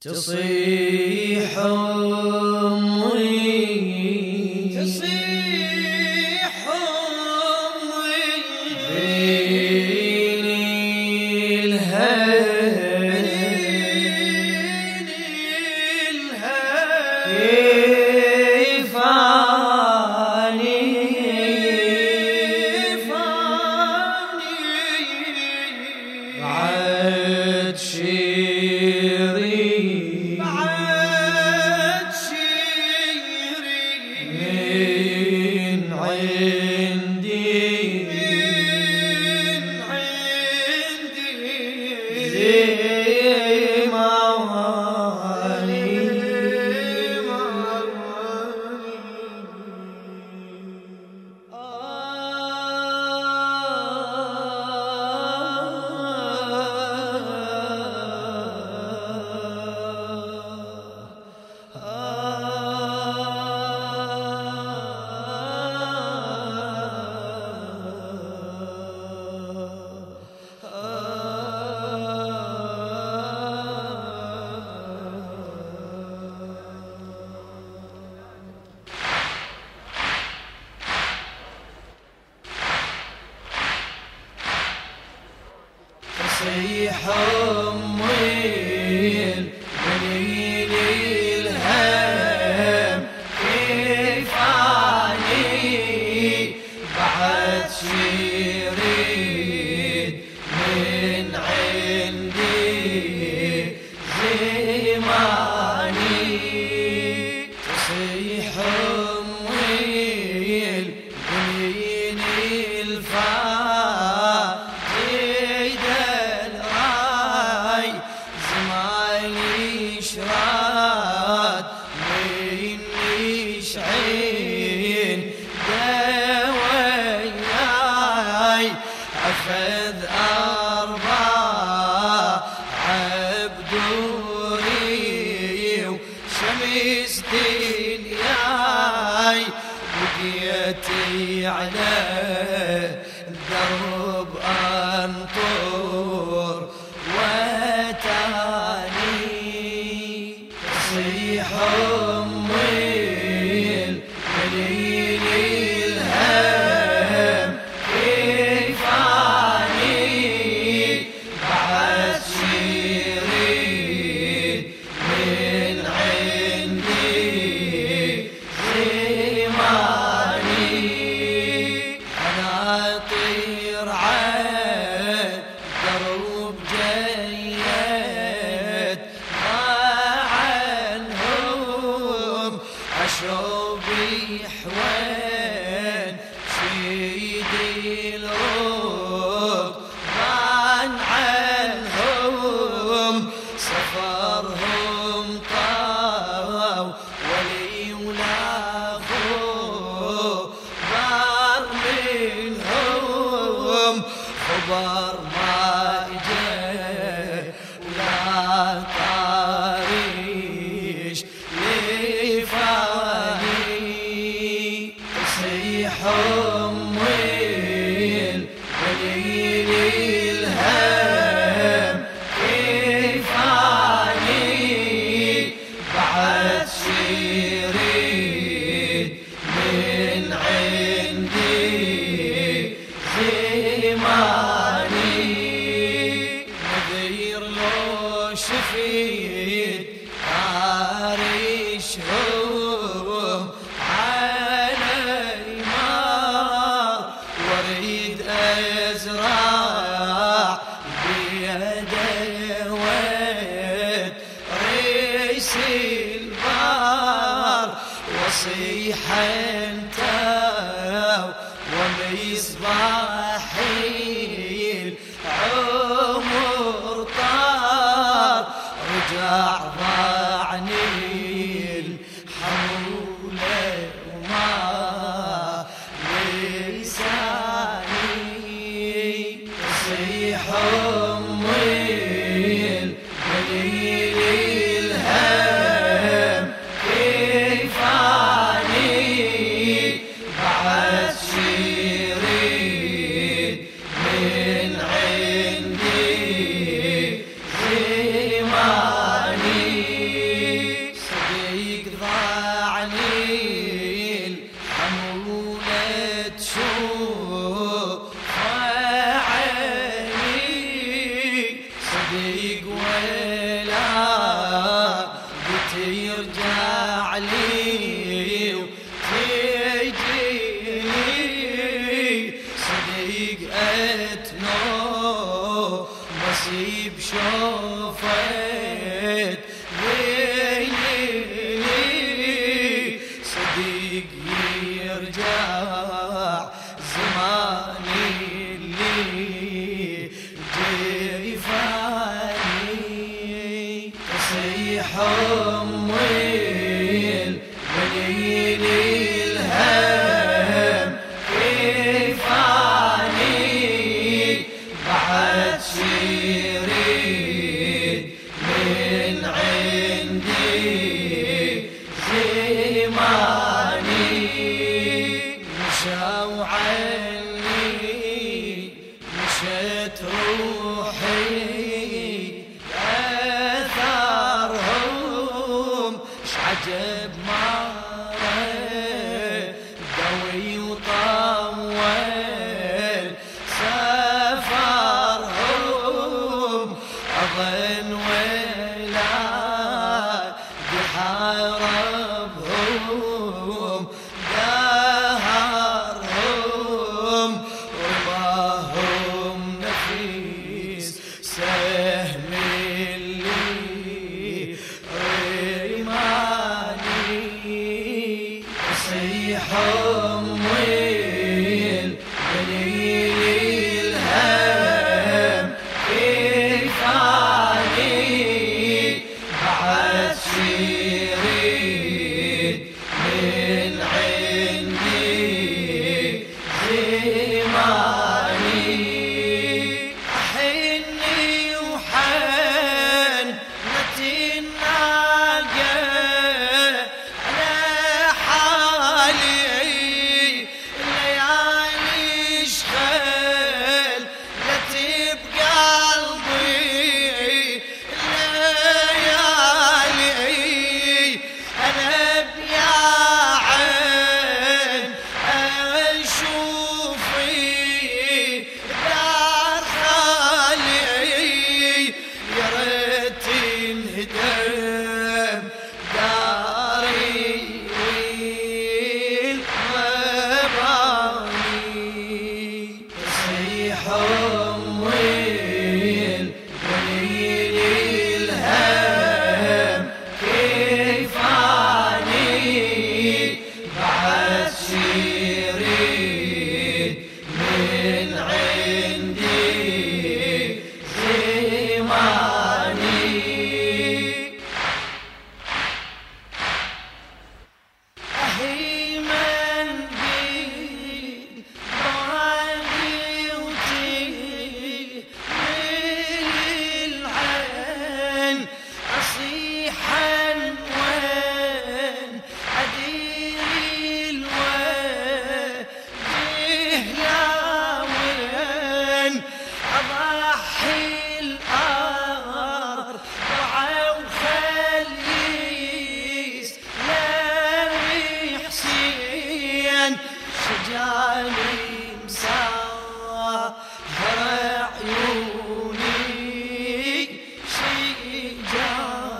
تصيح يصيحون حياتي على الدرب. var صباحي العمر طار رجع ضعني حوله وما لساني يصيحون نصيب شوف see. صحي الأرض وخليس لامي يحسين شجاني مسهر عيوني شجاني